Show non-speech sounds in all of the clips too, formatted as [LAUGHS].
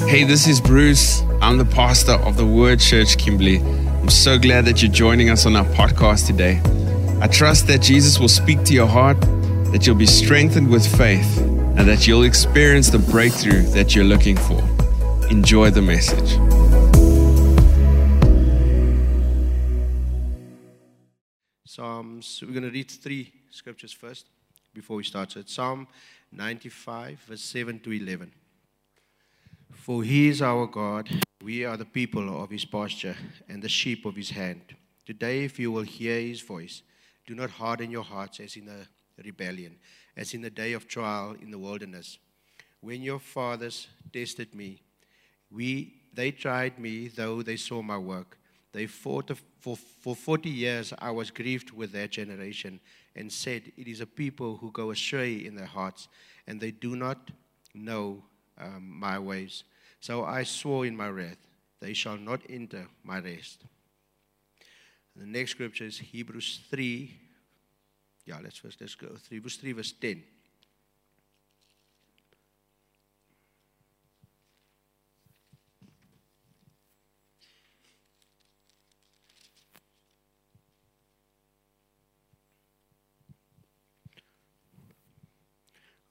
Hey, this is Bruce. I'm the pastor of the Word Church Kimberley. I'm so glad that you're joining us on our podcast today. I trust that Jesus will speak to your heart, that you'll be strengthened with faith, and that you'll experience the breakthrough that you're looking for. Enjoy the message. Psalms, we're going to read three scriptures first before we start. So it's Psalm 95, verse 7 to 11. For he is our God, we are the people of his pasture and the sheep of his hand. Today, if you will hear his voice, do not harden your hearts as in the rebellion, as in the day of trial in the wilderness. When your fathers tested me, we, they tried me, though they saw my work. They fought for, for 40 years. I was grieved with their generation and said, It is a people who go astray in their hearts, and they do not know um, my ways. So I swore in my wrath, They shall not enter my rest. The next scripture is Hebrews 3. Yeah, let's first let's go. Hebrews 3, verse 10.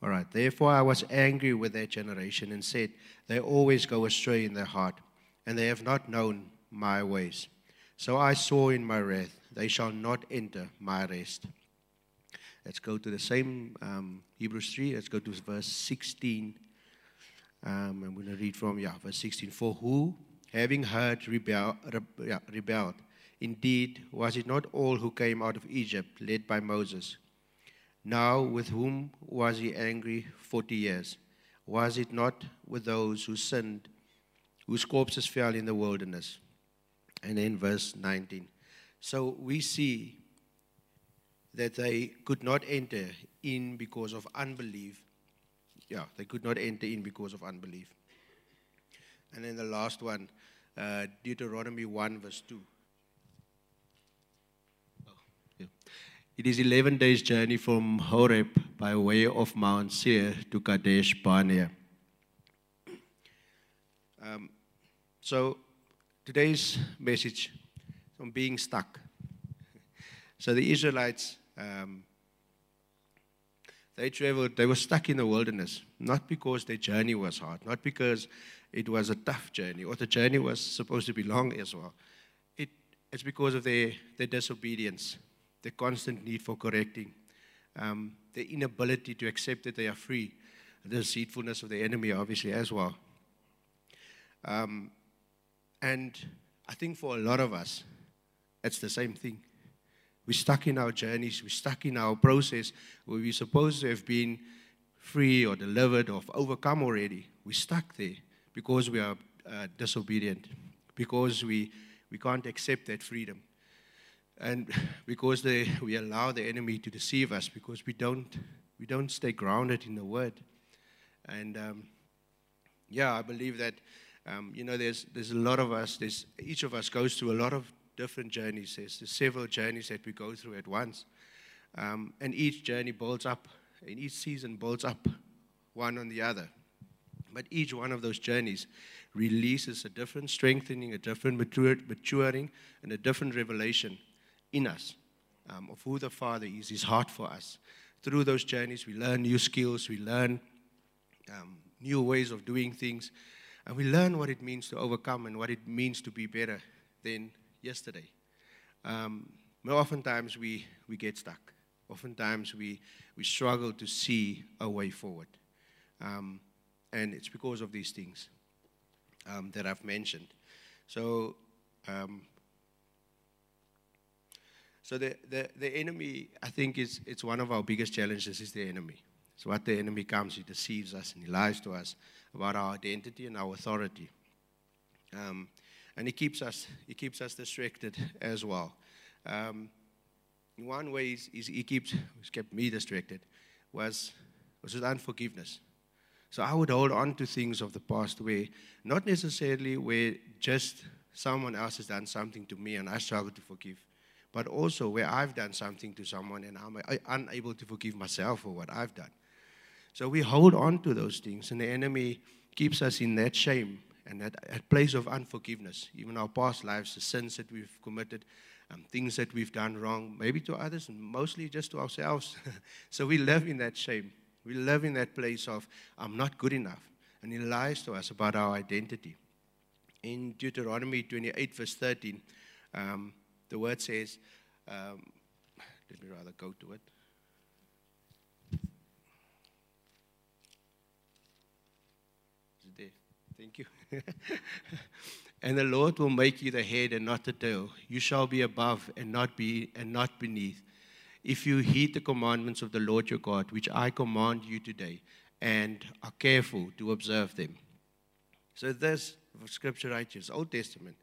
All right. Therefore, I was angry with that generation and said, They always go astray in their heart, and they have not known my ways. So I swore in my wrath, They shall not enter my rest. Let's go to the same um, Hebrews 3. Let's go to verse 16. Um, I'm going to read from, yeah, verse 16. For who, having heard, rebel, rebelled? Indeed, was it not all who came out of Egypt, led by Moses? Now, with whom was he angry 40 years? Was it not with those who sinned, whose corpses fell in the wilderness? And then verse 19. So we see that they could not enter in because of unbelief. Yeah, they could not enter in because of unbelief. And then the last one, uh, Deuteronomy 1, verse 2. Oh, yeah. It is 11 days' journey from Horeb by way of Mount Seir to Kadesh Barnea. Um, so, today's message on being stuck. [LAUGHS] So, the Israelites, um, they traveled, they were stuck in the wilderness, not because their journey was hard, not because it was a tough journey, or the journey was supposed to be long as well. It, it's because of their, their disobedience the constant need for correcting, um, the inability to accept that they are free, the deceitfulness of the enemy, obviously, as well. Um, and I think for a lot of us, it's the same thing. We're stuck in our journeys, we're stuck in our process where we're supposed to have been free or delivered or overcome already. We're stuck there because we are uh, disobedient, because we, we can't accept that freedom. And because they, we allow the enemy to deceive us, because we don't, we don't stay grounded in the word. And um, yeah, I believe that, um, you know, there's, there's a lot of us, there's, each of us goes through a lot of different journeys. There's, there's several journeys that we go through at once. Um, and each journey builds up, and each season builds up one on the other. But each one of those journeys releases a different strengthening, a different maturing, and a different revelation in us um, of who the Father is, His heart for us. Through those journeys, we learn new skills, we learn um, new ways of doing things, and we learn what it means to overcome and what it means to be better than yesterday. Um, oftentimes, we, we get stuck. Oftentimes, we, we struggle to see a way forward. Um, and it's because of these things um, that I've mentioned. So, um, so the, the, the enemy, I think, is it's one of our biggest challenges is the enemy. So what the enemy comes, he deceives us and he lies to us about our identity and our authority. Um, and he keeps us he keeps us distracted as well. Um, in one way, he's, he's, he keeps he's kept me distracted was was with unforgiveness. So I would hold on to things of the past where not necessarily where just someone else has done something to me and I struggle to forgive, but also where I've done something to someone and I'm unable to forgive myself for what I've done. So we hold on to those things, and the enemy keeps us in that shame and that, that place of unforgiveness, even our past lives, the sins that we've committed, um, things that we've done wrong, maybe to others and mostly just to ourselves. [LAUGHS] so we live in that shame. We live in that place of, I'm not good enough. And he lies to us about our identity. In Deuteronomy 28, verse 13, um, the word says, um, let me rather go to it. Thank you. [LAUGHS] and the Lord will make you the head and not the tail. You shall be above and not be and not beneath if you heed the commandments of the Lord your God, which I command you today, and are careful to observe them. So this scripture right here is Old Testament,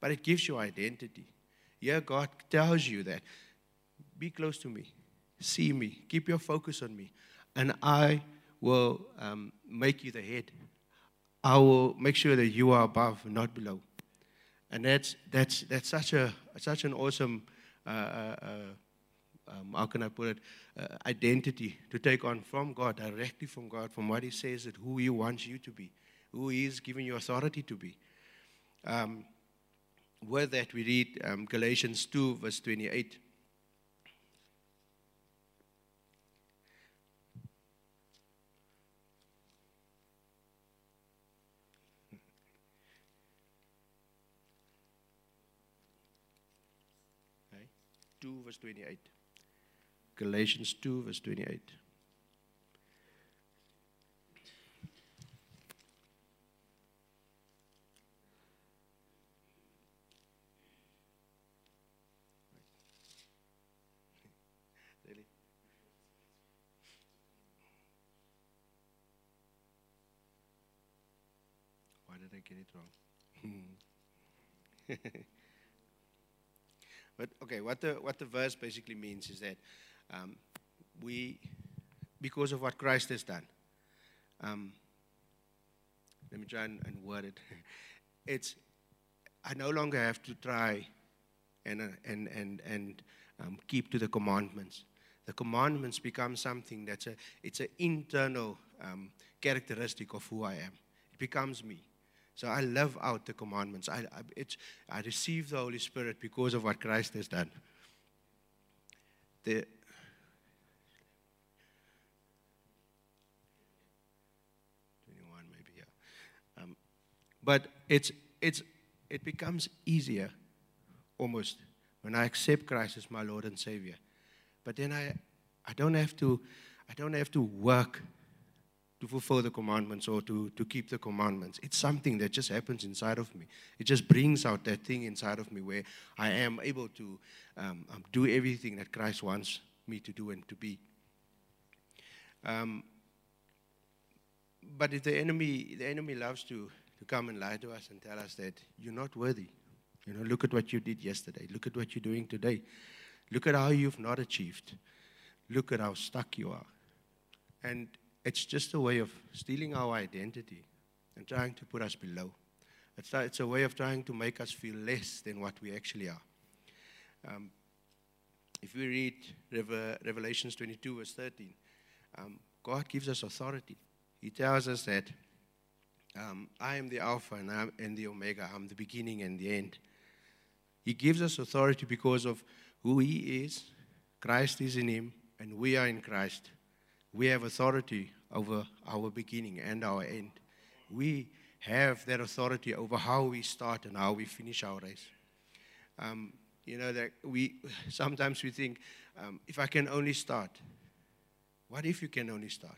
but it gives you identity. Here God tells you that be close to me, see me, keep your focus on me, and I will um, make you the head. I will make sure that you are above, not below. And that's, that's, that's such, a, such an awesome uh, uh, uh um, how can I put it, uh, identity to take on from God, directly from God, from what He says that who He wants you to be, who He is giving you authority to be. Um, with that, we read um, Galatians 2, verse 28. Okay. 2 verse 28. Galatians 2, verse 28. Really? Get it wrong? [LAUGHS] but okay, what the what the verse basically means is that um, we, because of what Christ has done, um, let me try and, and word it. [LAUGHS] It's, I no longer have to try and, uh, and, and, and um, keep to the commandments. The commandments become something that's a, it's an internal um, characteristic of who I am. It becomes me. So I live out the commandments. I, I, it's, I receive the Holy Spirit because of what Christ has done. The, um, But it's, it's, it becomes easier almost when I accept Christ as my Lord and Savior. But then I, I, don't, have to, I don't have to work to fulfill the commandments or to, to keep the commandments. It's something that just happens inside of me. It just brings out that thing inside of me where I am able to um, um, do everything that Christ wants me to do and to be. Um, but if the enemy, the enemy loves to to come and lie to us and tell us that you're not worthy. You know, look at what you did yesterday. Look at what you're doing today. Look at how you've not achieved. Look at how stuck you are. And it's just a way of stealing our identity and trying to put us below. It's, it's a way of trying to make us feel less than what we actually are. Um, if we read Reve- Revelations 22, verse 13, um, God gives us authority. He tells us that um, I am the Alpha and, I'm, and the Omega. I'm the beginning and the end. He gives us authority because of who He is. Christ is in Him, and we are in Christ. We have authority over our beginning and our end. We have that authority over how we start and how we finish our race. Um, you know that we [LAUGHS] sometimes we think, um, if I can only start. What if you can only start?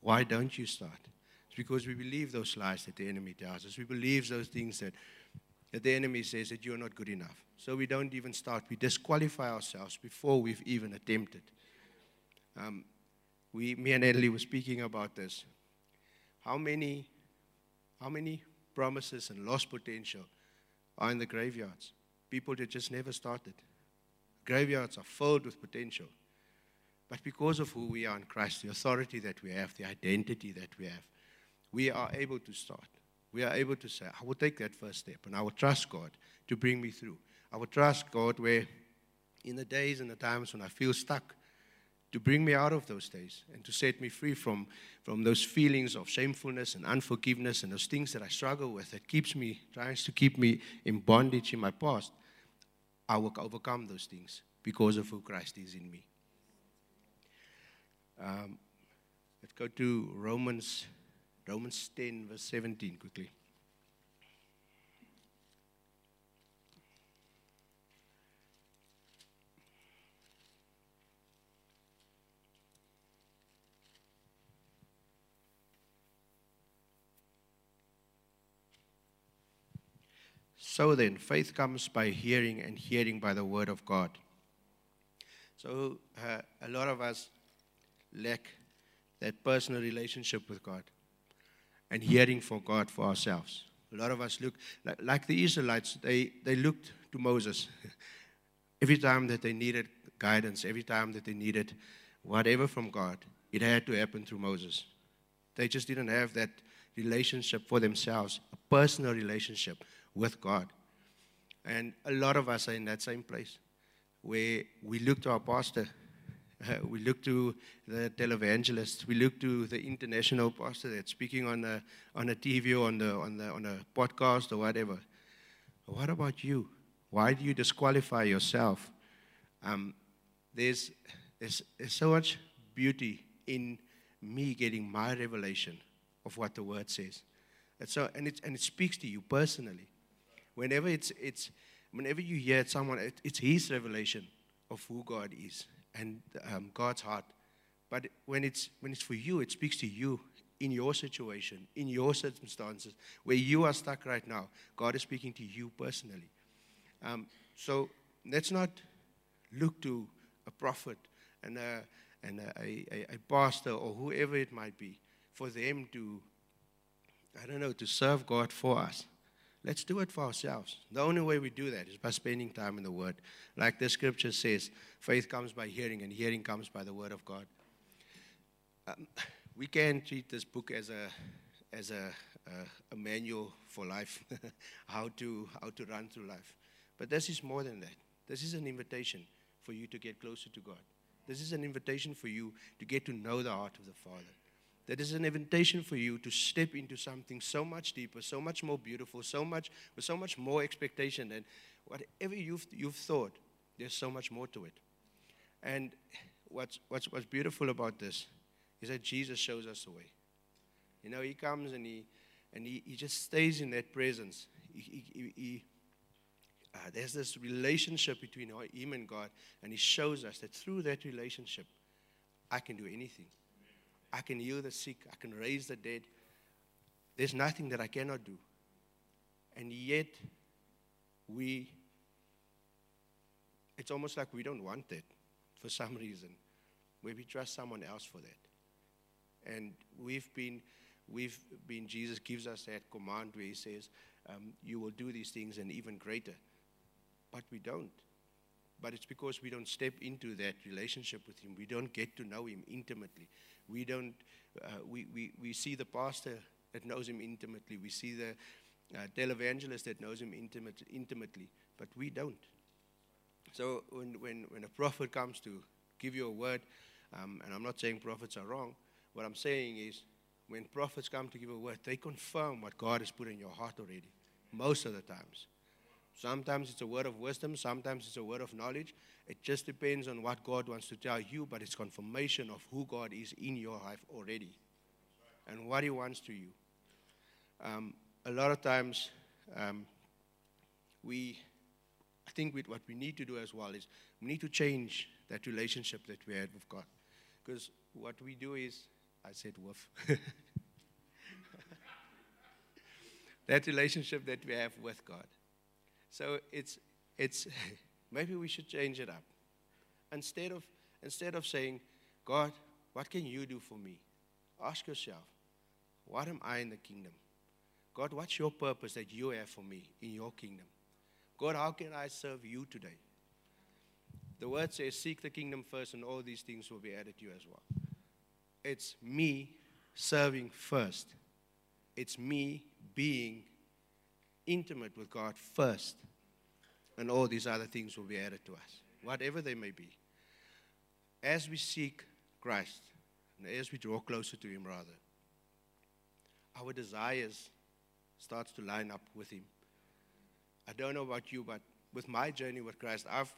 Why don't you start? It's because we believe those lies that the enemy tells us. We believe those things that, that the enemy says that you're not good enough. So we don't even start. We disqualify ourselves before we've even attempted. Um, we, me and Natalie were speaking about this. How many, how many promises and lost potential are in the graveyards? People that just never started. Graveyards are filled with potential. But because of who we are in Christ, the authority that we have, the identity that we have, we are able to start. We are able to say, I will take that first step and I will trust God to bring me through. I will trust God where in the days and the times when I feel stuck, to bring me out of those days and to set me free from, from those feelings of shamefulness and unforgiveness and those things that I struggle with that keeps me, tries to keep me in bondage in my past, I will overcome those things because of who Christ is in me. Um, let's go to Romans, Romans 10, verse 17 quickly. So then, faith comes by hearing, and hearing by the word of God. So, uh, a lot of us lack that personal relationship with God and hearing for God for ourselves. A lot of us look like, like the Israelites, they, they looked to Moses [LAUGHS] every time that they needed guidance, every time that they needed whatever from God, it had to happen through Moses. They just didn't have that relationship for themselves, a personal relationship with God. And a lot of us are in that same place where we look to our pastor, uh, we look to the televangelist, we look to the international pastor that's speaking on a, on a TV or on, the, on, the, on a podcast or whatever. What about you? Why do you disqualify yourself? Um, there's, there's, there's so much beauty in me getting my revelation of what the word says. And, so, and, it, and it speaks to you personally. Whenever it's, it's whenever you hear someone, it, it's his revelation of who God is and um, God's heart. But when it's, when it's for you, it speaks to you in your situation, in your circumstances, where you are stuck right now. God is speaking to you personally. Um, so let's not look to a prophet and, a, and a, a, a pastor or whoever it might be for them to, I don't know, to serve God for us. Let's do it for ourselves. The only way we do that is by spending time in the Word. Like the scripture says, faith comes by hearing, and hearing comes by the Word of God. Um, we can treat this book as a, as a, a, a manual for life, [LAUGHS] how, to, how to run through life. But this is more than that. This is an invitation for you to get closer to God. This is an invitation for you to get to know the heart of the Father. That is an invitation for you to step into something so much deeper, so much more beautiful, so much with so much more expectation than whatever you've, you've thought. There's so much more to it. And what's, what's, what's beautiful about this is that Jesus shows us the way. You know, He comes and He, and he, he just stays in that presence. He, he, he uh, there's this relationship between Him and God, and He shows us that through that relationship, I can do anything. I can heal the sick, I can raise the dead. There's nothing that I cannot do. And yet, we, it's almost like we don't want that for some reason. Maybe trust someone else for that. And we've been, we've been, Jesus gives us that command where he says, um, You will do these things and even greater. But we don't. But it's because we don't step into that relationship with Him. We don't get to know Him intimately. We don't, uh, we, we, we see the pastor that knows him intimately. We see the uh, televangelist that knows him intimate, intimately, but we don't. So when, when, when a prophet comes to give you a word, um, and I'm not saying prophets are wrong, what I'm saying is when prophets come to give a word, they confirm what God has put in your heart already, most of the times. Sometimes it's a word of wisdom, sometimes it's a word of knowledge. It just depends on what God wants to tell you, but it's confirmation of who God is in your life already and what He wants to you. Um, a lot of times, um, we, I think what we need to do as well is we need to change that relationship that we had with God. Because what we do is, I said woof. [LAUGHS] that relationship that we have with God. So it's, it's [LAUGHS] maybe we should change it up. Instead of, instead of saying, God, what can you do for me? Ask yourself, what am I in the kingdom? God, what's your purpose that you have for me in your kingdom? God, how can I serve you today? The word says, Seek the kingdom first, and all these things will be added to you as well. It's me serving first, it's me being intimate with God first, and all these other things will be added to us, whatever they may be. as we seek Christ, and as we draw closer to Him, rather, our desires starts to line up with Him. I don't know about you, but with my journey with Christ, I've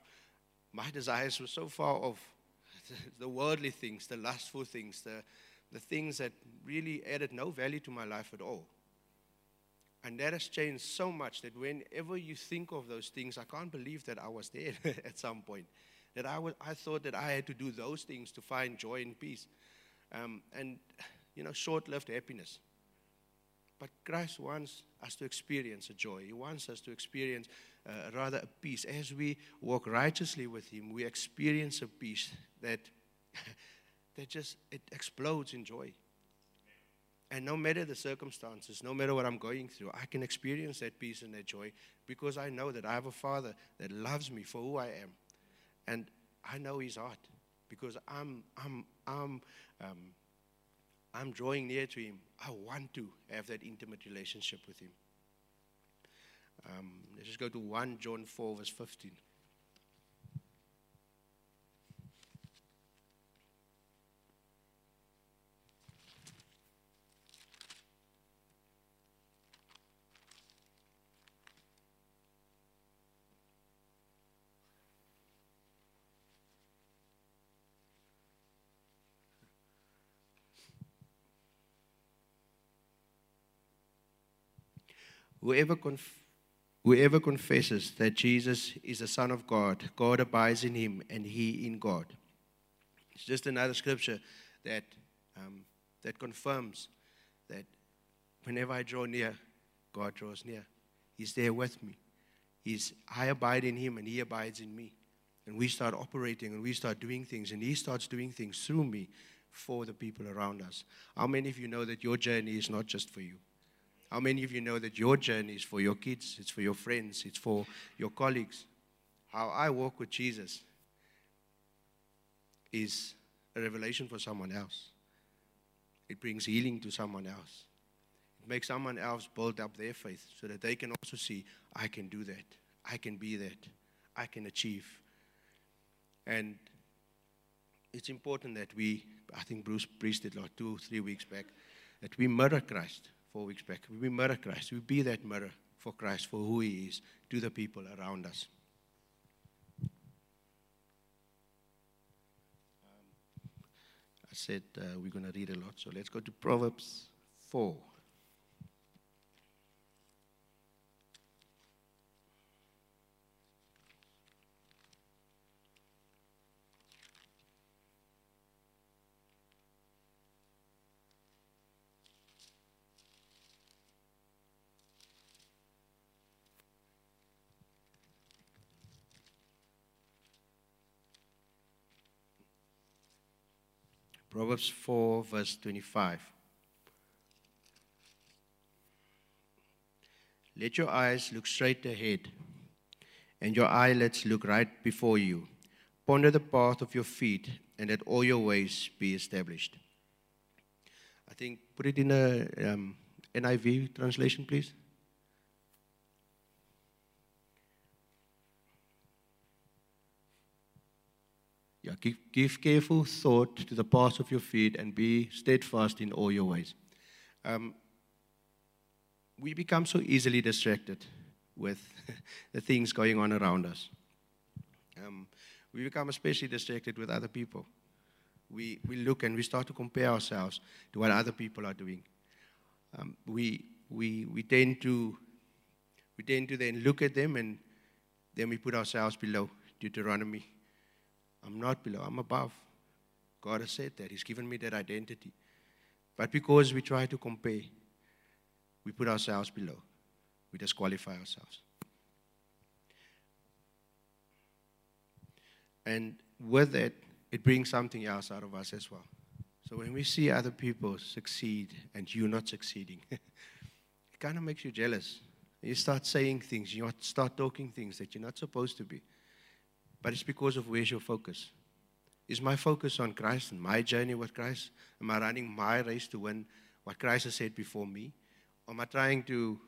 my desires were so far off [LAUGHS] the worldly things, the lustful things, the, the things that really added no value to my life at all. And that has changed so much that whenever you think of those things, I can't believe that I was there [LAUGHS] at some point. That I, was, I thought that I had to do those things to find joy and peace. Um, and, you know, short lived happiness. But Christ wants us to experience a joy. He wants us to experience uh, rather a peace. As we walk righteously with Him, we experience a peace that, [LAUGHS] that just it explodes in joy. And no matter the circumstances, no matter what I'm going through, I can experience that peace and that joy because I know that I have a Father that loves me for who I am. And I know His heart because I'm, I'm, I'm, um, I'm drawing near to Him. I want to have that intimate relationship with Him. Um, let's just go to 1 John 4, verse 15. Whoever, conf- whoever confesses that Jesus is the Son of God, God abides in him and he in God. It's just another scripture that, um, that confirms that whenever I draw near, God draws near. He's there with me. He's, I abide in him and he abides in me. And we start operating and we start doing things, and he starts doing things through me for the people around us. How many of you know that your journey is not just for you? How many of you know that your journey is for your kids, it's for your friends, it's for your colleagues? How I walk with Jesus is a revelation for someone else. It brings healing to someone else. It makes someone else build up their faith so that they can also see, I can do that. I can be that. I can achieve. And it's important that we, I think Bruce preached it like two, three weeks back, that we mirror Christ four weeks back. We be mirror Christ. We be that mirror for Christ, for who He is, to the people around us. Um, I said uh, we're going to read a lot, so let's go to Proverbs 4. Proverbs 4, verse 25. Let your eyes look straight ahead, and your eyelids look right before you. Ponder the path of your feet, and let all your ways be established. I think, put it in a um, NIV translation, please. Yeah, give, give careful thought to the path of your feet and be steadfast in all your ways. Um, we become so easily distracted with [LAUGHS] the things going on around us. Um, we become especially distracted with other people. We, we look and we start to compare ourselves to what other people are doing. Um, we, we, we, tend to, we tend to then look at them and then we put ourselves below Deuteronomy I'm not below, I'm above. God has said that. He's given me that identity. But because we try to compare, we put ourselves below. We disqualify ourselves. And with that, it brings something else out of us as well. So when we see other people succeed and you're not succeeding, [LAUGHS] it kind of makes you jealous. You start saying things, you start talking things that you're not supposed to be. But it's because of where's your focus. Is my focus on Christ and my journey with Christ? Am I running my race to win what Christ has said before me? Or am I trying to,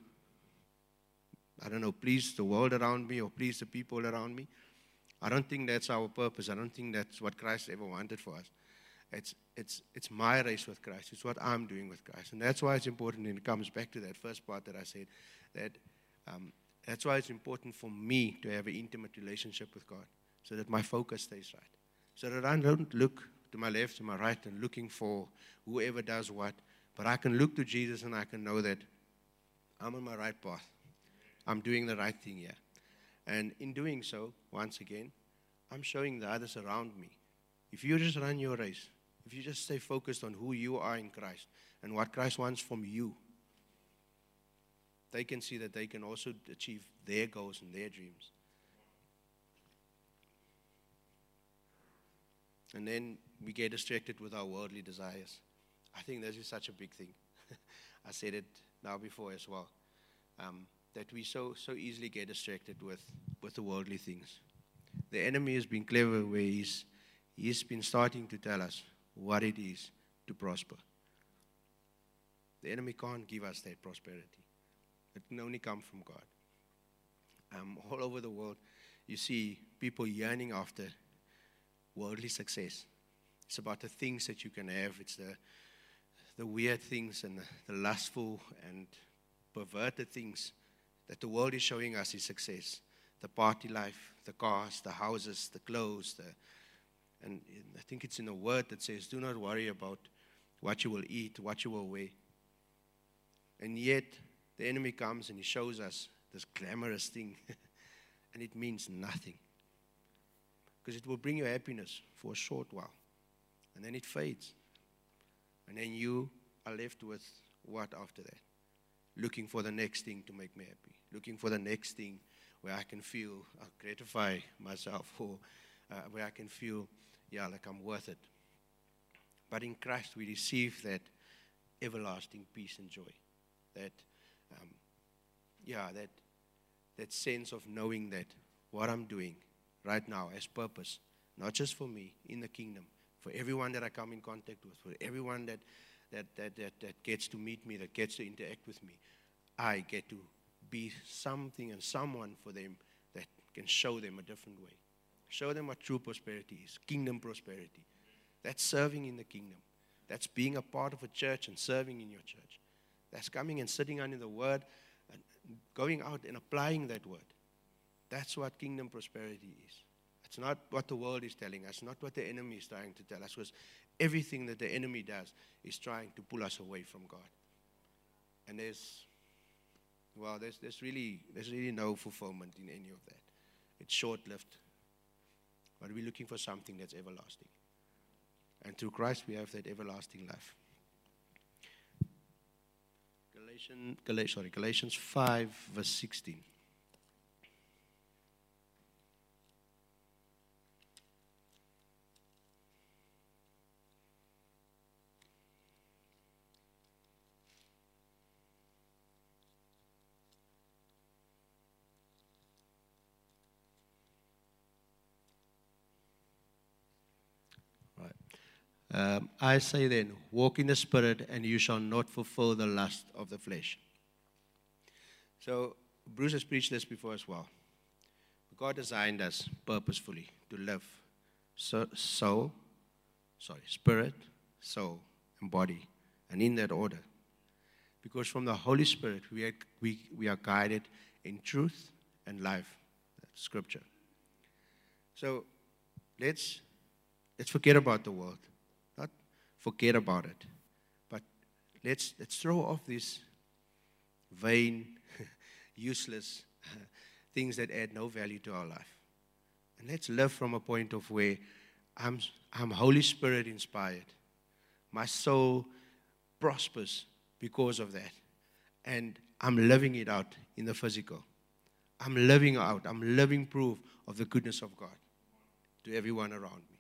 I don't know, please the world around me or please the people around me? I don't think that's our purpose. I don't think that's what Christ ever wanted for us. It's, it's, it's my race with Christ. It's what I'm doing with Christ. And that's why it's important, and it comes back to that first part that I said, that um, that's why it's important for me to have an intimate relationship with God, so that my focus stays right. So that I don't look to my left, to my right, and looking for whoever does what, but I can look to Jesus and I can know that I'm on my right path. I'm doing the right thing here. And in doing so, once again, I'm showing the others around me. If you just run your race, if you just stay focused on who you are in Christ and what Christ wants from you, they can see that they can also achieve their goals and their dreams. And then we get distracted with our worldly desires. I think this is such a big thing. [LAUGHS] I said it now before as well. Um, that we so so easily get distracted with, with the worldly things. The enemy has been clever where he's he's been starting to tell us what it is to prosper. The enemy can't give us that prosperity. It can only come from God. Um, all over the world, you see people yearning after worldly success. It's about the things that you can have. It's the, the weird things and the, the lustful and perverted things that the world is showing us is success. The party life, the cars, the houses, the clothes. The, and I think it's in a word that says, do not worry about what you will eat, what you will wear. And yet, the enemy comes and he shows us this glamorous thing, [LAUGHS] and it means nothing. Because it will bring you happiness for a short while, and then it fades. And then you are left with what after that? Looking for the next thing to make me happy, looking for the next thing where I can feel, uh, gratify myself, [LAUGHS] or uh, where I can feel, yeah, like I'm worth it. But in Christ, we receive that everlasting peace and joy, that um, yeah, that, that sense of knowing that what I'm doing right now as purpose, not just for me in the kingdom, for everyone that I come in contact with, for everyone that, that, that, that, that gets to meet me, that gets to interact with me. I get to be something and someone for them that can show them a different way. Show them what true prosperity is kingdom prosperity. That's serving in the kingdom. That's being a part of a church and serving in your church. That's coming and sitting under the word and going out and applying that word. That's what kingdom prosperity is. It's not what the world is telling us, not what the enemy is trying to tell us, because everything that the enemy does is trying to pull us away from God. And there's, well, there's, there's, really, there's really no fulfillment in any of that. It's short lived. But we're looking for something that's everlasting. And through Christ, we have that everlasting life. Galatians, Galatians, sorry, Galatians 5, verse 16. Um, I say then, walk in the Spirit, and you shall not fulfill the lust of the flesh. So, Bruce has preached this before as well. God designed us purposefully to live so, soul, sorry, spirit, soul, and body, and in that order. Because from the Holy Spirit, we are, we, we are guided in truth and life. That's scripture. So let's, let's forget about the world forget about it. But let's, let's throw off these vain, [LAUGHS] useless [LAUGHS] things that add no value to our life. And let's live from a point of where I'm, I'm Holy Spirit inspired. My soul prospers because of that. And I'm living it out in the physical. I'm living out, I'm living proof of the goodness of God to everyone around me.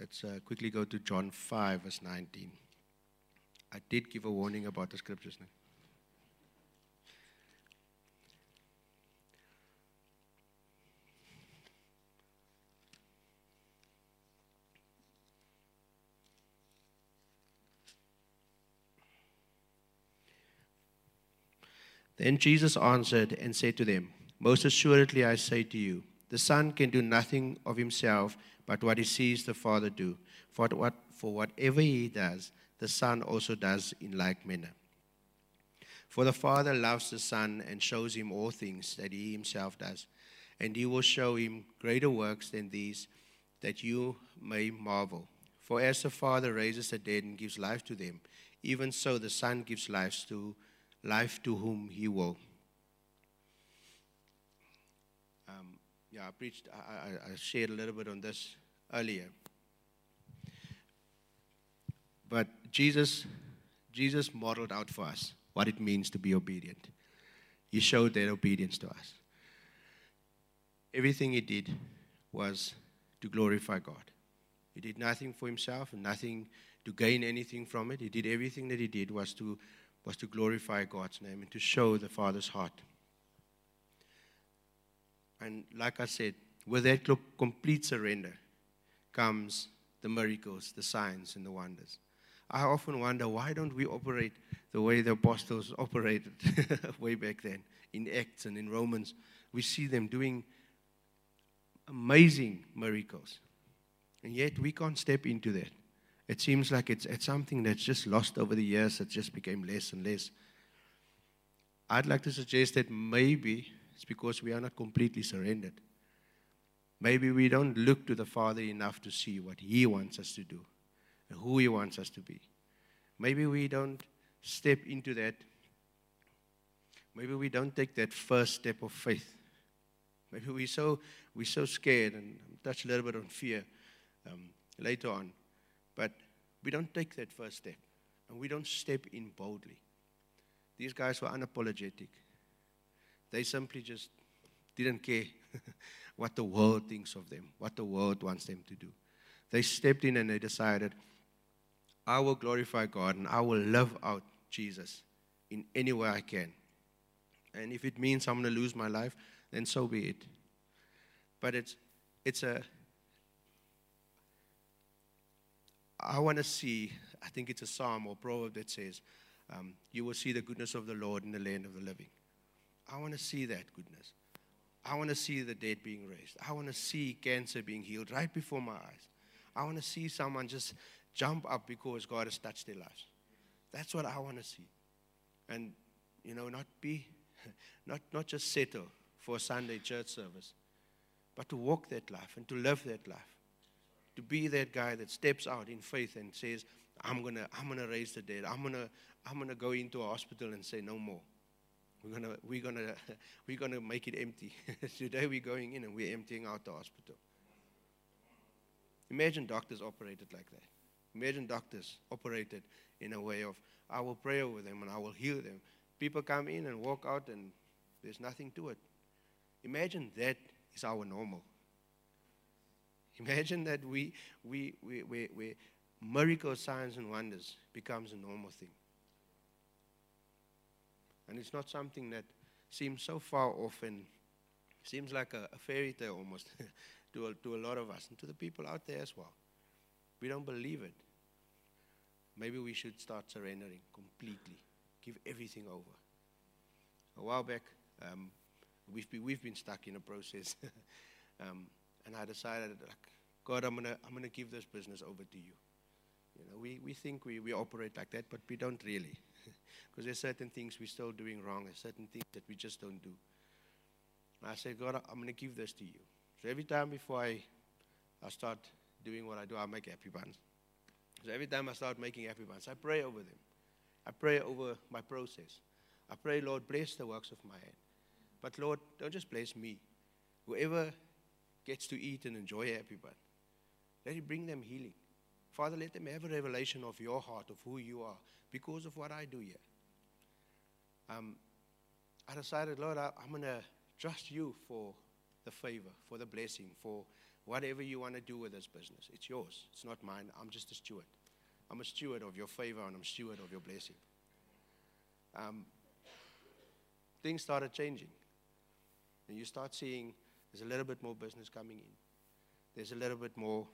Let's uh, quickly go to John 5, verse 19. I did give a warning about the scriptures. Now. Then Jesus answered and said to them, Most assuredly I say to you, the Son can do nothing of himself but what he sees the Father do. For, what, for whatever he does, the Son also does in like manner. For the Father loves the Son and shows him all things that he himself does. And he will show him greater works than these, that you may marvel. For as the Father raises the dead and gives life to them, even so the Son gives life to life to whom he will. Um, yeah, I preached, I, I, shared a little bit on this earlier. But Jesus, Jesus modeled out for us what it means to be obedient. He showed that obedience to us. Everything he did was to glorify God. He did nothing for himself and nothing to gain anything from it. He did everything that he did was to, was to glorify God's name and to show the Father's heart. And like I said, with that complete surrender comes the miracles, the signs, and the wonders. I often wonder why don't we operate the way the apostles [LAUGHS] operated [LAUGHS] way back then in Acts and in Romans? We see them doing amazing miracles. And yet we can't step into that. It seems like it's, it's something that's just lost over the years, it just became less and less. I'd like to suggest that maybe it's because we are not completely surrendered. Maybe we don't look to the Father enough to see what He wants us to do and who He wants us to be. Maybe we don't step into that. Maybe we don't take that first step of faith. Maybe we're so, we're so scared and touch a little bit on fear um, later on. But we don't take that first step and we don't step in boldly. These guys were unapologetic. They simply just didn't care [LAUGHS] what the world thinks of them, what the world wants them to do. They stepped in and they decided, I will glorify God and I will live out Jesus in any way I can. And if it means I'm going to lose my life, then so be it. But it's, it's a, I want to see, I think it's a psalm or proverb that says, um, You will see the goodness of the Lord in the land of the living. I want to see that goodness. I want to see the dead being raised. I want to see cancer being healed right before my eyes. I want to see someone just jump up because God has touched their lives. That's what I want to see. And, you know, not be, [LAUGHS] not, not just settle for a Sunday church service, but to walk that life and to live that life. To be that guy that steps out in faith and says, I'm gonna, I'm gonna raise the dead. I'm gonna, I'm gonna go into a hospital and say no more. We're gonna, we're gonna, [LAUGHS] we're gonna make it empty. [LAUGHS] Today we're going in and we're emptying out the hospital. Imagine doctors operated like that. Imagine doctors operated in a way of, I will pray over them and I will heal them. People come in and walk out and there's nothing to it. Imagine that is our normal. Imagine that we, we, we, we, we miracle signs and wonders becomes a normal thing. And it's not something that seems so far off and seems like a, a fairy tale almost [LAUGHS] to, a, to a lot of us and to the people out there as well. We don't believe it. Maybe we should start surrendering completely, give everything over. A while back, um, we've, been, we've been stuck in a process. [LAUGHS] um, and I decided, like, God, I'm going to I'm gonna give this business over to you. You know, we, we think we, we operate like that, but we don't really. [LAUGHS] Because there's certain things we're still doing wrong, there's certain things that we just don't do. And I said, God, I'm going to give this to you. So every time before I, I start doing what I do, I make happy buns. So every time I start making happy buns, I pray over them. I pray over my process. I pray, Lord, bless the works of my hand. But Lord, don't just bless me. Whoever gets to eat and enjoy a happy bun, let it bring them healing. Father, let them have a revelation of your heart, of who you are, because of what I do here. Um, I decided, Lord, I, I'm going to trust you for the favor, for the blessing, for whatever you want to do with this business. It's yours, it's not mine. I'm just a steward. I'm a steward of your favor and I'm a steward of your blessing. Um, things started changing. And you start seeing there's a little bit more business coming in. There's a little bit more,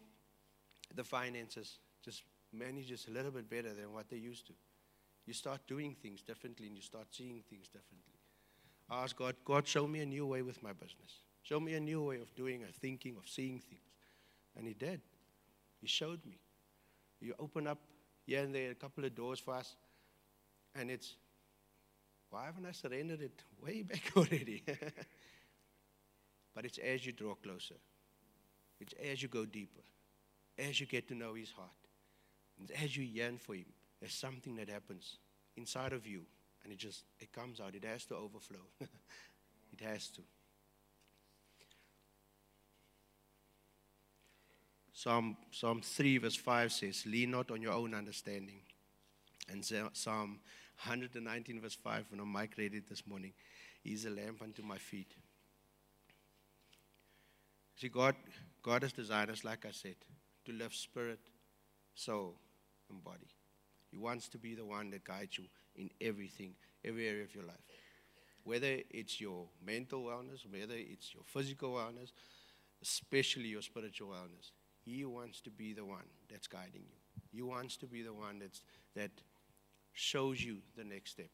the finances just manage just a little bit better than what they used to. You start doing things differently and you start seeing things differently. I asked God, God, show me a new way with my business. Show me a new way of doing, of thinking, of seeing things. And He did. He showed me. You open up here and there a couple of doors for us, and it's, why haven't I surrendered it way [LAUGHS] back already? [LAUGHS] but it's as you draw closer, it's as you go deeper, as you get to know His heart, and as you yearn for Him, there's something that happens inside of you, and it just it comes out. It has to overflow. [LAUGHS] it has to. Psalm, Psalm 3, verse 5 says, Lean not on your own understanding. And Psalm 119, verse 5, when Mike read this morning, He's a lamp unto my feet. See, God, God has designed us, like I said, to live spirit, soul, and body. He wants to be the one that guides you in everything, every area of your life. Whether it's your mental wellness, whether it's your physical wellness, especially your spiritual wellness. He wants to be the one that's guiding you. He wants to be the one that's, that shows you the next step.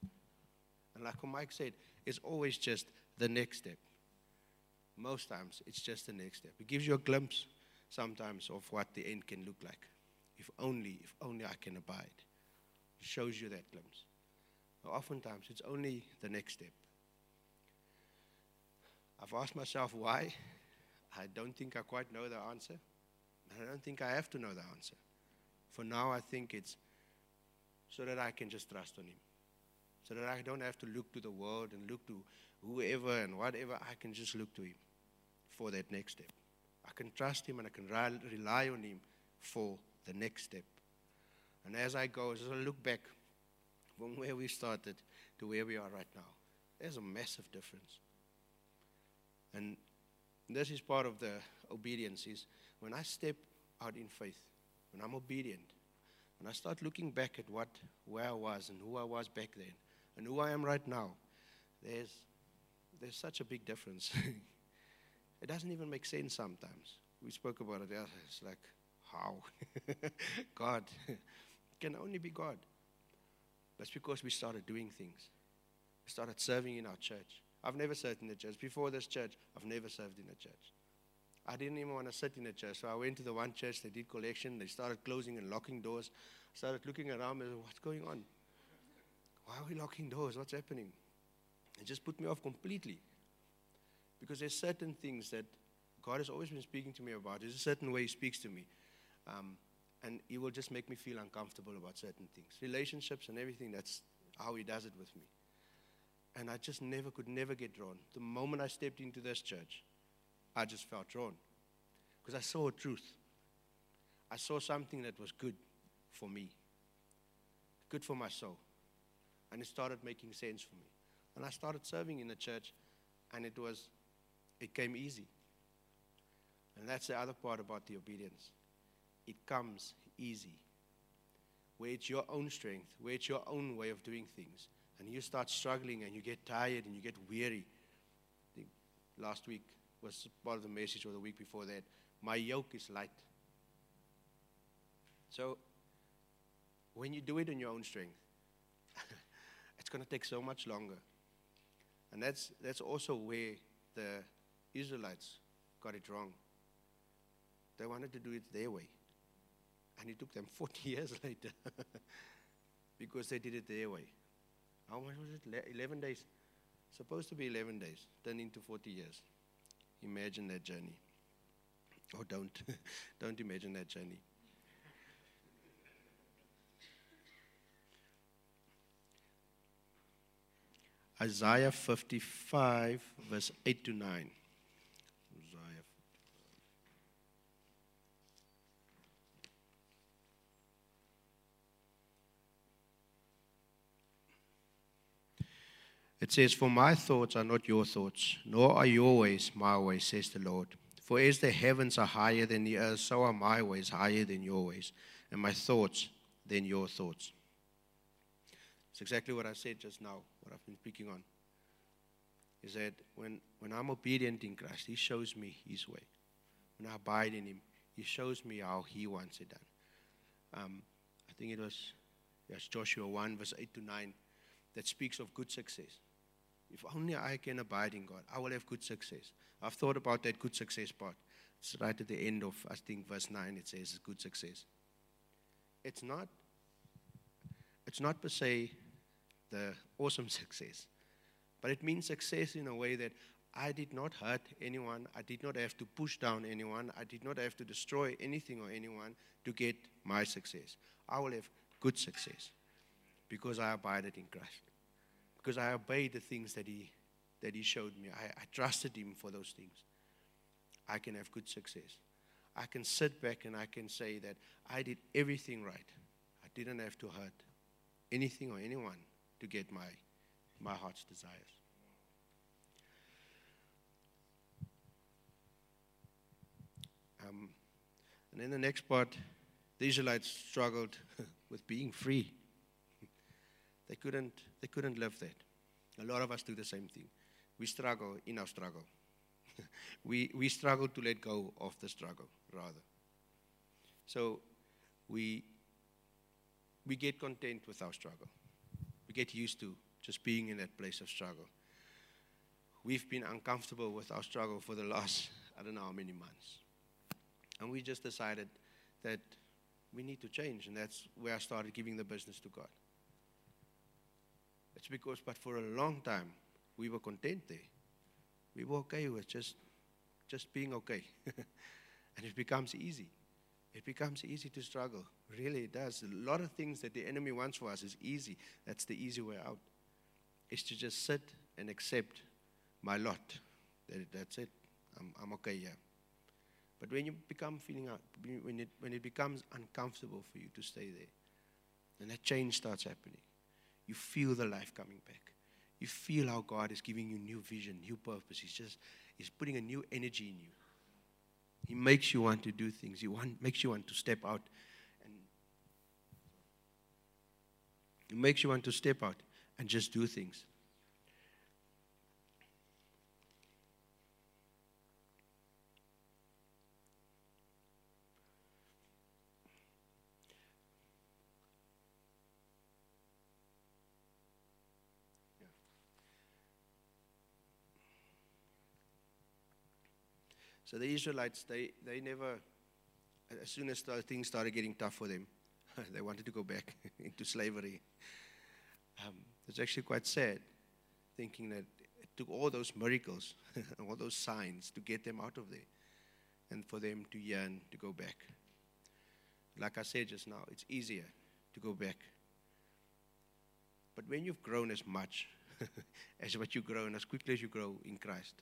And like Mike said, it's always just the next step. Most times, it's just the next step. It gives you a glimpse sometimes of what the end can look like. If only, if only I can abide. Shows you that glimpse. But oftentimes, it's only the next step. I've asked myself why. I don't think I quite know the answer. I don't think I have to know the answer. For now, I think it's so that I can just trust on Him. So that I don't have to look to the world and look to whoever and whatever. I can just look to Him for that next step. I can trust Him and I can rely on Him for the next step. And as I go, as I look back from where we started to where we are right now, there's a massive difference. And this is part of the obedience is when I step out in faith, when I'm obedient, when I start looking back at what where I was and who I was back then and who I am right now, there's there's such a big difference. [LAUGHS] it doesn't even make sense sometimes. We spoke about it. It's like how [LAUGHS] God can only be God. That's because we started doing things. We started serving in our church. I've never served in a church. Before this church, I've never served in a church. I didn't even want to sit in a church. So I went to the one church, they did collection, they started closing and locking doors. Started looking around and what's going on? Why are we locking doors? What's happening? It just put me off completely. Because there's certain things that God has always been speaking to me about. There's a certain way He speaks to me. Um, and He will just make me feel uncomfortable about certain things. Relationships and everything, that's how He does it with me. And I just never could never get drawn. The moment I stepped into this church, I just felt drawn because I saw a truth. I saw something that was good for me, good for my soul. And it started making sense for me. And I started serving in the church, and it was, it came easy. And that's the other part about the obedience. It comes easy. Where it's your own strength, where it's your own way of doing things. And you start struggling and you get tired and you get weary. last week, was part of the message or the week before that. My yoke is light. So, when you do it in your own strength, [LAUGHS] it's going to take so much longer. And that's, that's also where the Israelites got it wrong. They wanted to do it their way. And it took them [LAUGHS] 40 years later [LAUGHS] because they did it their way. How much was it? 11 days. Supposed to be 11 days, turned into 40 years. Imagine that journey. Or don't. [LAUGHS] don't imagine that journey. Isaiah 55, verse 8 to 9. Isaiah. It says, For my thoughts are not your thoughts, nor are your ways my ways, says the Lord. For as the heavens are higher than the earth, so are my ways higher than your ways, and my thoughts than your thoughts. It's exactly what I said just now, what I've been speaking on. Is that when, when I'm obedient in Christ, He shows me His way. When I abide in Him, He shows me how He wants it done. Um, I think it was yes, Joshua 1, verse 8 to 9, that speaks of good success If only I can abide in God, I will have good success. I've thought about that good success part. It's right at the end of, I think, verse 9, it says good success. It's not, it's not per se the awesome [LAUGHS] success, but it means success in a way that I did not hurt anyone. I did not have to push down anyone. I did not have to destroy anything or anyone to get my success. I will have good success because I abided in Christ. Because I obeyed the things that He, that he showed me. I, I trusted Him for those things. I can have good success. I can sit back and I can say that I did everything right. I didn't have to hurt anything or anyone to get my, my heart's desires. Um, and then the next part, the Israelites struggled [LAUGHS] with being free. They couldn't, they couldn't live that. A lot of us do the same thing. We struggle in our struggle. [LAUGHS] we, we struggle to let go of the struggle, rather. So we, we get content with our struggle. We get used to just being in that place of struggle. We've been uncomfortable with our struggle for the last, [LAUGHS] I don't know how many months. And we just decided that we need to change, and that's where I started giving the business to God. It's because, but for a long time, we were content there. We were okay with just, just being okay. [LAUGHS] and it becomes easy. It becomes easy to struggle. Really, it does. A lot of things that the enemy wants for us is easy. That's the easy way out. Is to just sit and accept my lot. That, that's it. I'm, I'm okay here. But when you become feeling when it, when it becomes uncomfortable for you to stay there, then that change starts happening, you feel the life coming back. You feel how God is giving you new vision, new purpose. He's just He's putting a new energy in you. He makes you want to do things. He want, makes you want to step out and He makes you want to step out and just do things. So the Israelites, they, they never, as soon as things started getting tough for them, [LAUGHS] they wanted to go back [LAUGHS] into slavery. Um, it's actually quite sad thinking that it took all those miracles, and [LAUGHS] all those signs to get them out of there and for them to yearn to go back. Like I said just now, it's easier to go back. But when you've grown as much as what you grow and as quickly as you grow in Christ,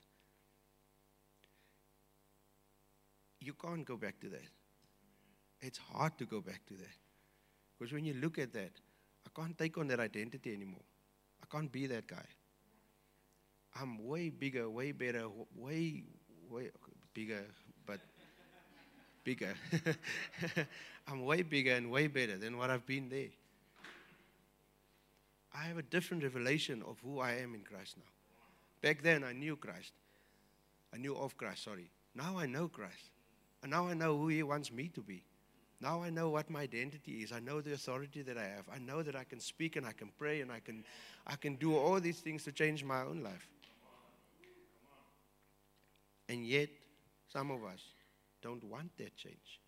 you can't go back to that. It's hard to go back to that. Because when you look at that, I can't take on that identity anymore. I can't be that guy. I'm way bigger, way better, way, way bigger, but bigger. [LAUGHS] I'm way bigger and way better than what I've been there. I have a different revelation of who I am in Christ now. Back then, I knew Christ. I knew of Christ, sorry. Now I know Christ. And now I know who He wants me to be. Now I know what my identity is. I know the authority that I have. I know that I can speak and I can pray and I can, I can do all these things to change my own life. And yet, some of us don't want that change.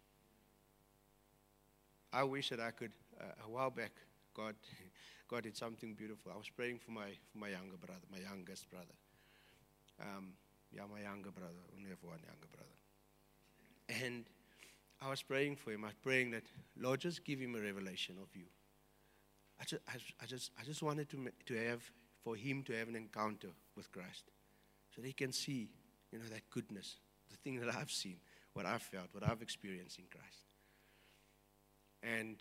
I wish that I could, uh, a while back, God, [LAUGHS] God did something beautiful. I was praying for my, for my younger brother, my youngest brother. Um, yeah, my younger brother. Only have one younger brother. And I was praying for him. I was praying that, Lord, just give him a revelation of you. I just, I just, I just wanted to, to have, for him to have an encounter with Christ so that he can see, you know, that goodness, the thing that I've seen, what I've felt, what I've experienced in Christ. And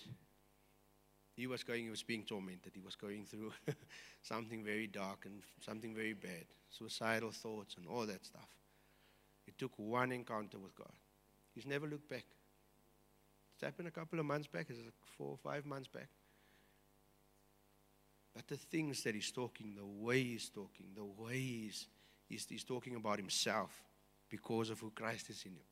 he was going, he was being tormented. He was going through [LAUGHS] something very dark and something very bad, suicidal thoughts and all that stuff. It took one encounter with God He's never looked back. It's happened a couple of months back, it's like four or five months back. But the things that he's talking, the way he's talking, the way he's, he's, he's talking about himself because of who Christ is in him,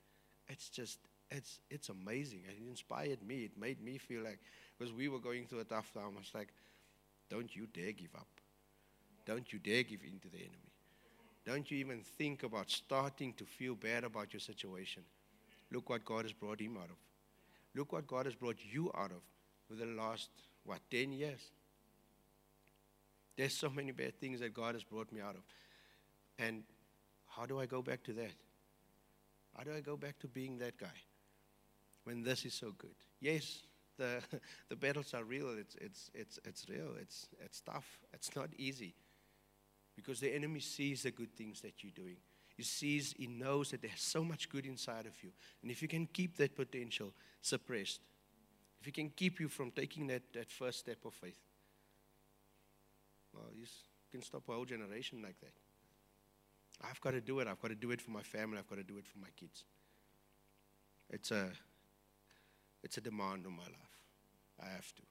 it's just, it's, it's amazing. It inspired me. It made me feel like, because we were going through a tough time, I was like, don't you dare give up. don't you dare give in to the enemy. Don't you even think about starting to feel bad about your situation. Look what God has brought him out of. Look what God has brought you out of for the last, what, 10 years? There's so many bad things that God has brought me out of. And how do I go back to that? How do I go back to being that guy when this is so good? Yes, the, [LAUGHS] the battles are real. It's, it's, it's, it's real. It's, it's tough. It's not easy because the enemy sees the good things that you're doing. He sees, he knows that there's so much good inside of you. And if you can keep that potential suppressed, if he can keep you from taking that, that first step of faith, well, you can stop a whole generation like that. I've got to do it. I've got to do it for my family. I've got to do it for my kids. It's a, it's a demand on my life. I have to.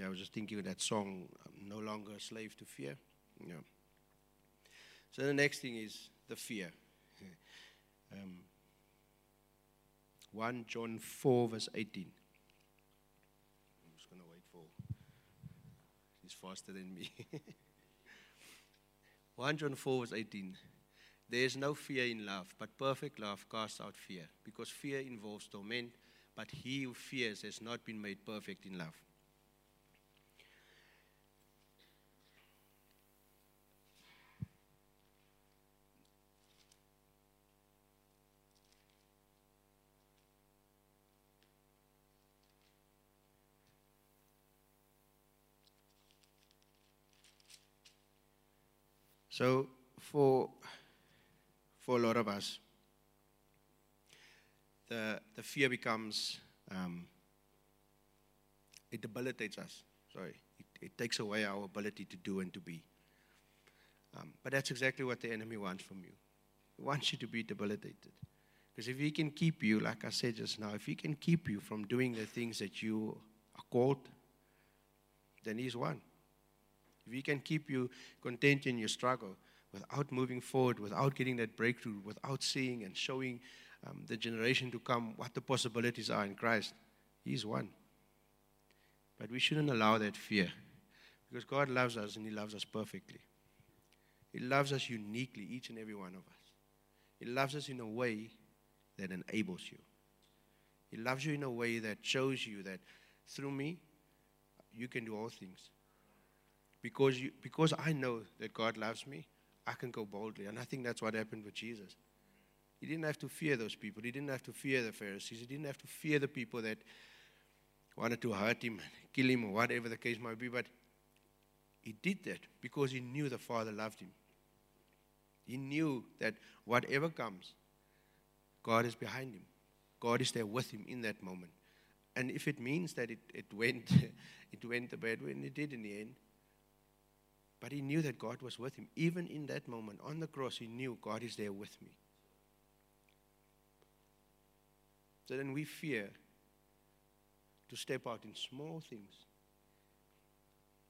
Yeah, I was just thinking of that song, I'm no longer a slave to fear. Yeah. So the next thing is the fear. [LAUGHS] Um, 1 John 4, verse 18. I'm just going to wait for. He's faster than me. [LAUGHS] 1 John 4, verse 18. There is no fear in love, but perfect love casts out fear, because fear involves torment, but he who fears has not been made perfect in love. So for for a lot of us, the the fear becomes um, it debilitates us. Sorry, it, it, takes away our ability to do and to be. Um, but that's exactly what the enemy wants from you. He wants you to be debilitated. Because if he can keep you, like I said just now, if he can keep you from doing the things that you are called, then he's won. If He can keep you content in your struggle without moving forward, without getting that breakthrough, without seeing and showing um, the generation to come what the possibilities are in Christ, He's won. But we shouldn't allow that fear because God loves us and He loves us perfectly. He loves us uniquely, each and every one of us. He loves us in a way that enables you. He loves you in a way that shows you that through me, you can do all things. Because, you, because I know that God loves me, I can go boldly. And I think that's what happened with Jesus. He didn't have to fear those people. He didn't have to fear the Pharisees. He didn't have to fear the people that wanted to hurt him, kill him, or whatever the case might be. But he did that because he knew the Father loved him. He knew that whatever comes, God is behind him. God is there with him in that moment. And if it means that it, it went [LAUGHS] it went the bad way, and it did in the end, but he knew that God was with him. Even in that moment on the cross, he knew God is there with me. So then we fear to step out in small things.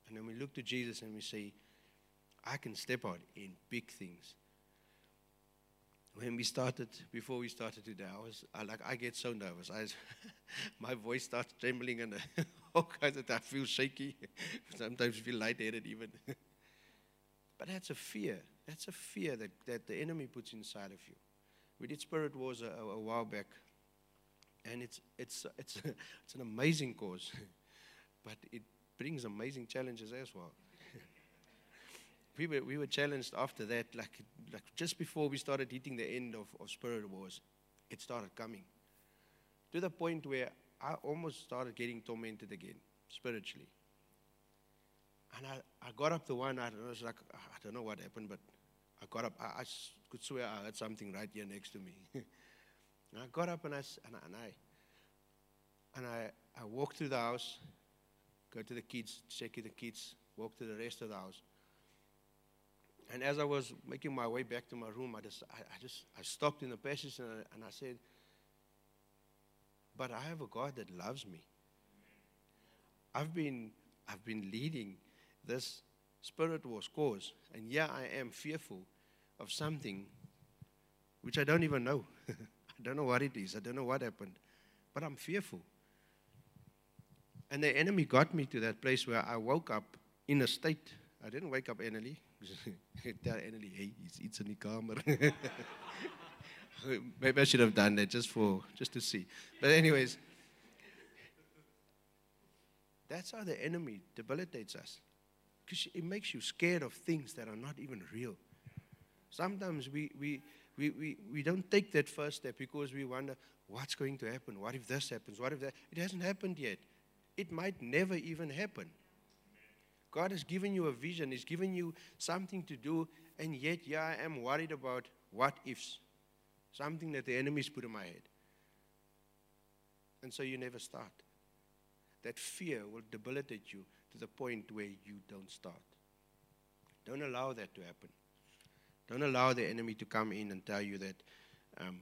And then we look to Jesus and we say, I can step out in big things. When we started, before we started today, I was I, like, I get so nervous. I, [LAUGHS] my voice starts trembling and [LAUGHS] all kinds of, I feel shaky. [LAUGHS] Sometimes feel lightheaded even. But that's a fear. That's a fear that, that the enemy puts inside of you. We did Spirit Wars a, a, while back, and it's, it's, it's, [LAUGHS] it's an amazing cause, [LAUGHS] but it brings amazing challenges as well. [LAUGHS] we, were, we were challenged after that, like, like just before we started hitting the end of, of Spirit Wars, it started coming. To the point where I almost started getting tormented again, spiritually. And I, I got up the one night and I was like, I don't know what happened, but I got up. I, I could swear I heard something right here next to me. and [LAUGHS] I got up and I, and I, and I, and I, I walked through the house, go to the kids, check the kids, walk to the rest of the house. And as I was making my way back to my room, I just, I, I just, I stopped in the passage and I, and I said, but I have a God that loves me. I've been, I've been leading this Spirit Wars caused. And yeah, I am fearful of something which I don't even know. [LAUGHS] I don't know what it is. I don't know what happened. But I'm fearful. And the enemy got me to that place where I woke up in a state. I didn't wake up Annalie. [LAUGHS] Tell Annalie, hey, it's, it's camera. [LAUGHS] Maybe I should have done that just for just to see. But anyways, that's how the enemy debilitates us. Because it makes you scared of things that are not even real. Sometimes we, we, we, we, we don't take that first step because we wonder, what's going to happen? What if this happens? What if that? It hasn't happened yet. It might never even happen. God has given you a vision, He's given you something to do, and yet, yeah, I am worried about what ifs. Something that the enemy's put in my head. And so you never start. That fear will debilitate you to the point where you don't start. Don't allow that to happen. Don't allow the enemy to come in and tell you that um,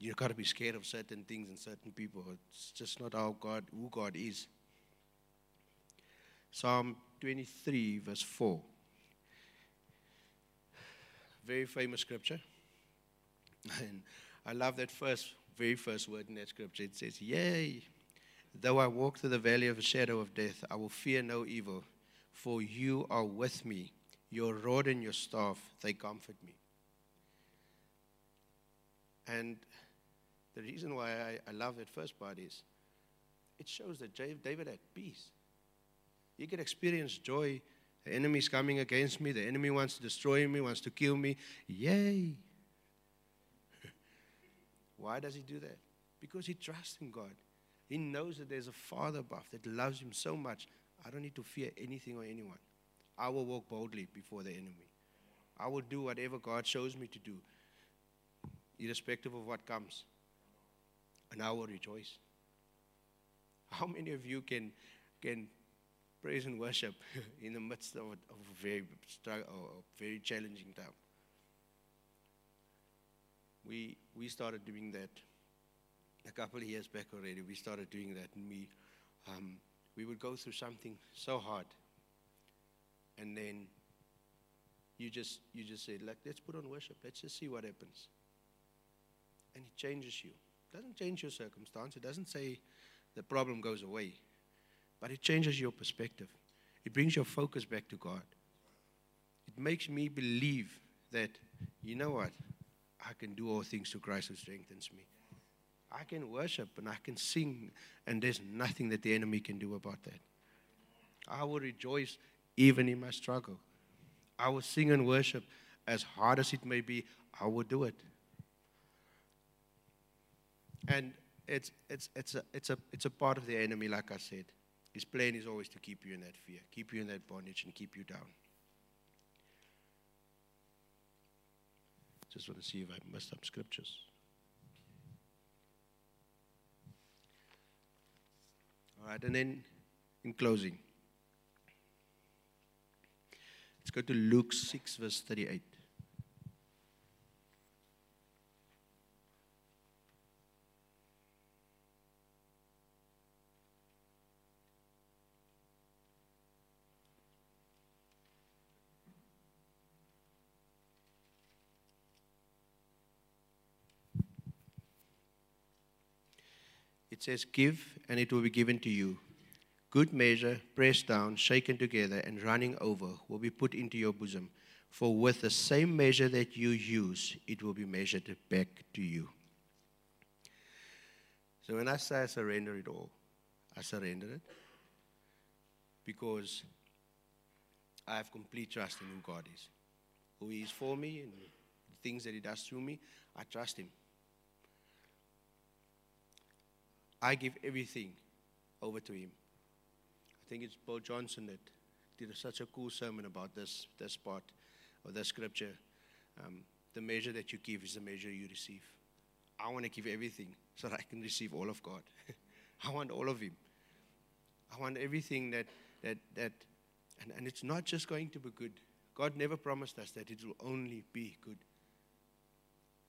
you've got to be scared of certain things and certain people. It's just not how God, who God is. Psalm 23, verse 4. Very famous scripture. [LAUGHS] And I love that first, very first word in that scripture. It says, Yea, though I walk through the valley of the shadow of death, I will fear no evil, for you are with me. Your rod and your staff, they comfort me. And the reason why I, I love that first part is it shows that David had peace. He could experience joy. The enemy is coming against me. The enemy wants to destroy me, wants to kill me. Yay! [LAUGHS] Why does he do that? Because he trusts in God. He knows that there's a Father above that loves him so much. I don't need to fear anything or anyone. I will walk boldly before the enemy. I will do whatever God shows me to do, irrespective of what comes. And I will rejoice. How many of you can, can praise and worship [LAUGHS] in the midst of, of a very struggle, a very challenging time. We, we started doing that a couple of years back already. We started doing that, and we, um, we would go through something so hard, and then you just you just say, like, let's put on worship. Let's just see what happens. And it changes you. It doesn't change your circumstance. It doesn't say the problem goes away. But it changes your perspective. It brings your focus back to God. It makes me believe that, you know what? I can do all things through Christ who strengthens me. I can worship and I can sing, and there's nothing that the enemy can do about that. I will rejoice even in my struggle. I will sing and worship as hard as it may be, I will do it. And it's, it's, it's, a, it's, a, it's a part of the enemy, like I said. His plan is always to keep you in that fear, keep you in that bondage, and keep you down. Just want to see if I messed up scriptures. All right, and then in closing, let's go to Luke 6, verse 38. It says, Give, and it will be given to you. Good measure, pressed down, shaken together, and running over will be put into your bosom. For with the same measure that you use, it will be measured back to you. So when I say I surrender it all, I surrender it because I have complete trust in who God is, who He is for me, and the things that He does through me. I trust Him. I give everything over to Him. I think it's Paul Johnson that did such a cool sermon about this, this part of the scripture. Um, the measure that you give is the measure you receive. I want to give everything so that I can receive all of God. [LAUGHS] I want all of Him. I want everything that, that, that and, and it's not just going to be good. God never promised us that it will only be good.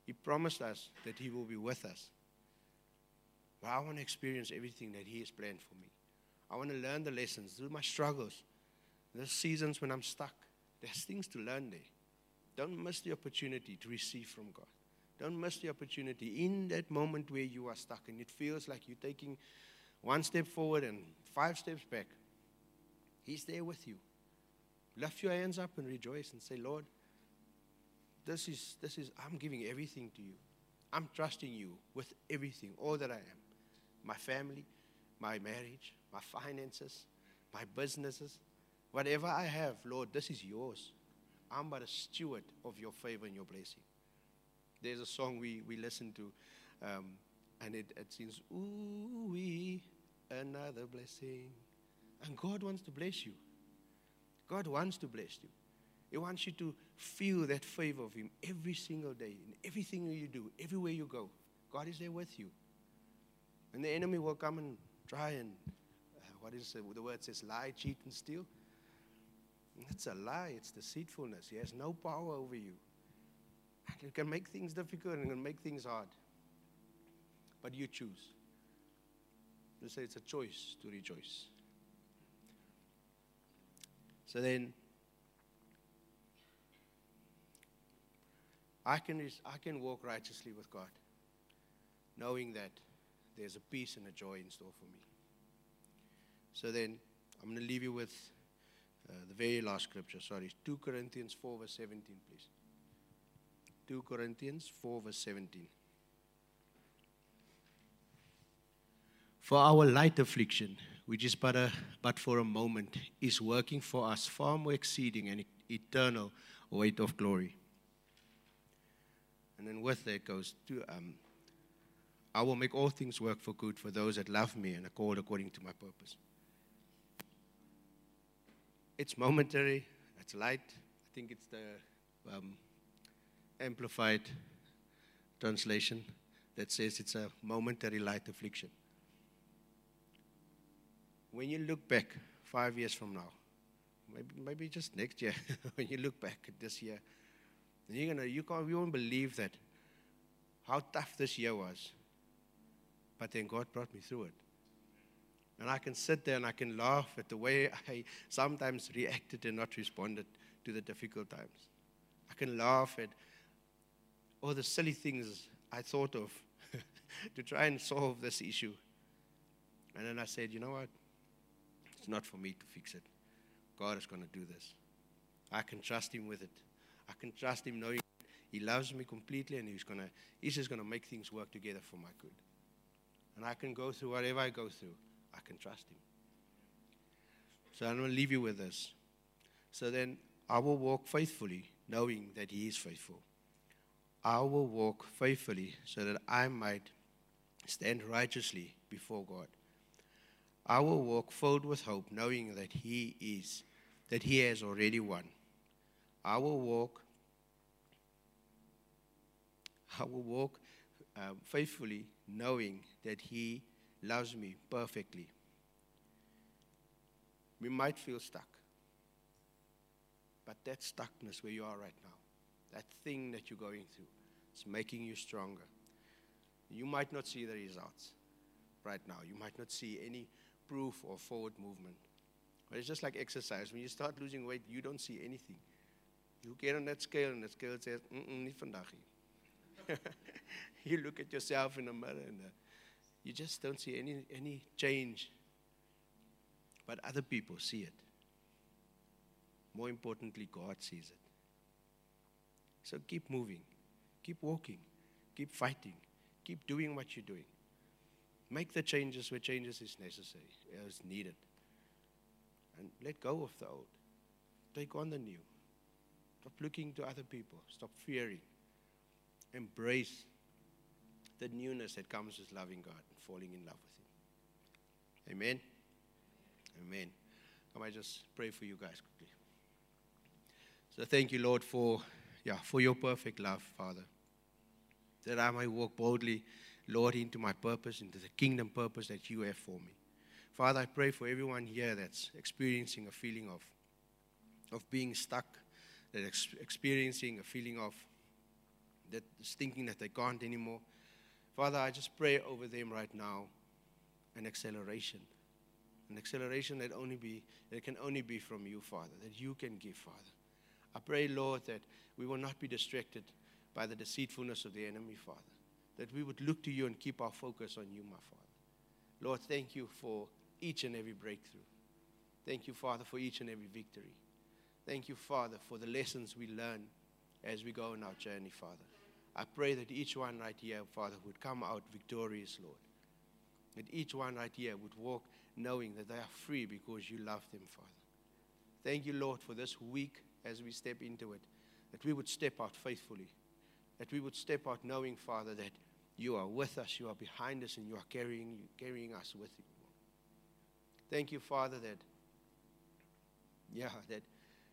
He promised us that He will be with us. But I want to experience everything that He has planned for me. I want to learn the lessons through my struggles, the seasons when I'm stuck. There's things to learn there. Don't miss the opportunity to receive from God. Don't miss the opportunity. In that moment where you are stuck and it feels like you're taking one step forward and five steps back, He's there with you. Lift your hands up and rejoice and say, Lord, this is, this is, I'm giving everything to you. I'm trusting you with everything, all that I am my family, my marriage, my finances, my businesses, whatever I have, Lord, this is yours. I'm but a steward of your favor and your blessing. There's a song we, we listen to, um, and it, it sings, Ooh, we, another blessing. And God wants to bless you. God wants to bless you. He wants you to feel that favor of Him every single day, in everything you do, everywhere you go. God is there with you. And the enemy will come and try and, uh, what is it? the word says, lie, cheat, and steal. It's a lie, it's deceitfulness. He has no power over you. And it can make things difficult and it can make things hard. But you choose. You say it's a choice to rejoice. So then, I can, I can walk righteously with God, knowing that there's a peace and a joy in store for me. So then, I'm going to leave you with uh, the very last scripture. Sorry, 2 Corinthians 4, verse 17, please. 2 Corinthians 4, verse 17. For our light affliction, which is but, a, but for a moment, is working for us far more exceeding and eternal weight of glory. And then with that goes to, um, I will make all things work for good for those that love me and are called according to my purpose. It's momentary, it's light. I think it's the um, amplified translation that says it's a momentary light affliction when you look back five years from now, maybe, maybe just next year, [LAUGHS] when you look back at this year, you're gonna, you, can't, you won't believe that how tough this year was. But then God brought me through it. And I can sit there and I can laugh at the way [LAUGHS] I sometimes reacted and not responded to the difficult times. I can laugh at all the silly things I thought of [LAUGHS] to try and solve this issue. And then I said, you know what? It's not for me to fix it. God is going to do this. I can trust Him with it. I can trust Him knowing He loves me completely and He's, gonna, he's just going to make things work together for my good. And I can go through whatever I go through, I can trust Him. So I'm going to leave you with this. So then I will walk faithfully, knowing that He is faithful. I will walk faithfully so that I might stand righteously before God. I will walk filled with hope, knowing that He is, that He has already won. I will walk, I will walk um, faithfully, knowing that He loves me perfectly. We might feel stuck, but that stuckness where you are right now, that thing that you're going through, is making you stronger. You might not see the results right now. You might not see any proof or forward movement. But it's just like exercise. When you start losing weight, you don't see anything. You get on that scale, and the scale says, mm vandaag. [LAUGHS] you look at yourself in the mirror, and uh, you just don't see any, any change. But other people see it. More importantly, God sees it. So keep moving, keep walking, keep fighting, keep doing what you're doing. Make the changes where changes is necessary, is needed. And let go of the old. Take on the new. Stop looking to other people. Stop fearing. Embrace the newness that comes with loving God and falling in love with Him. Amen. Amen. Can I just pray for you guys quickly? So thank you, Lord, for yeah, for your perfect love, Father. That I may walk boldly Lord, into my purpose, into the kingdom purpose that you have for me. Father, I pray for everyone here that's experiencing a feeling of, of being stuck, that ex- experiencing a feeling of that is thinking that they can't anymore. Father, I just pray over them right now an acceleration. An acceleration that only be that can only be from you, Father, that you can give, Father. I pray, Lord, that we will not be distracted by the deceitfulness of the enemy, Father. That we would look to you and keep our focus on you, my Father. Lord, thank you for each and every breakthrough. Thank you, Father, for each and every victory. Thank you, Father, for the lessons we learn as we go on our journey, Father. I pray that each one right here, Father, would come out victorious, Lord. That each one right here would walk knowing that they are free because you love them, Father. Thank you, Lord, for this week as we step into it, that we would step out faithfully, that we would step out knowing, Father, that you are with us, you are behind us, and you are carrying, carrying us with you. Thank you, Father, that, yeah, that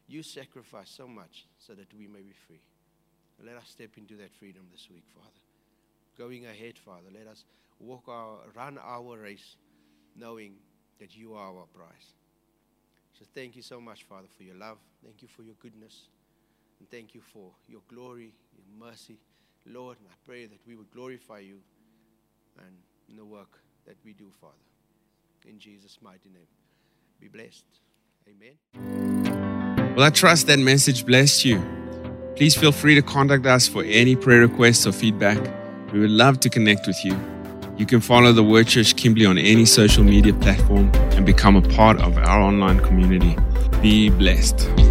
you sacrifice so much so that we may be free. Let us step into that freedom this week, Father. Going ahead, Father, let us walk our, run our race knowing that you are our prize. So thank you so much, Father, for your love. Thank you for your goodness. And thank you for your glory, your mercy. Lord, and I pray that we would glorify you and in the work that we do, Father. In Jesus' mighty name. Be blessed. Amen. Well, I trust that message blessed you. Please feel free to contact us for any prayer requests or feedback. We would love to connect with you. You can follow the Word Church Kimberley on any social media platform and become a part of our online community. Be blessed.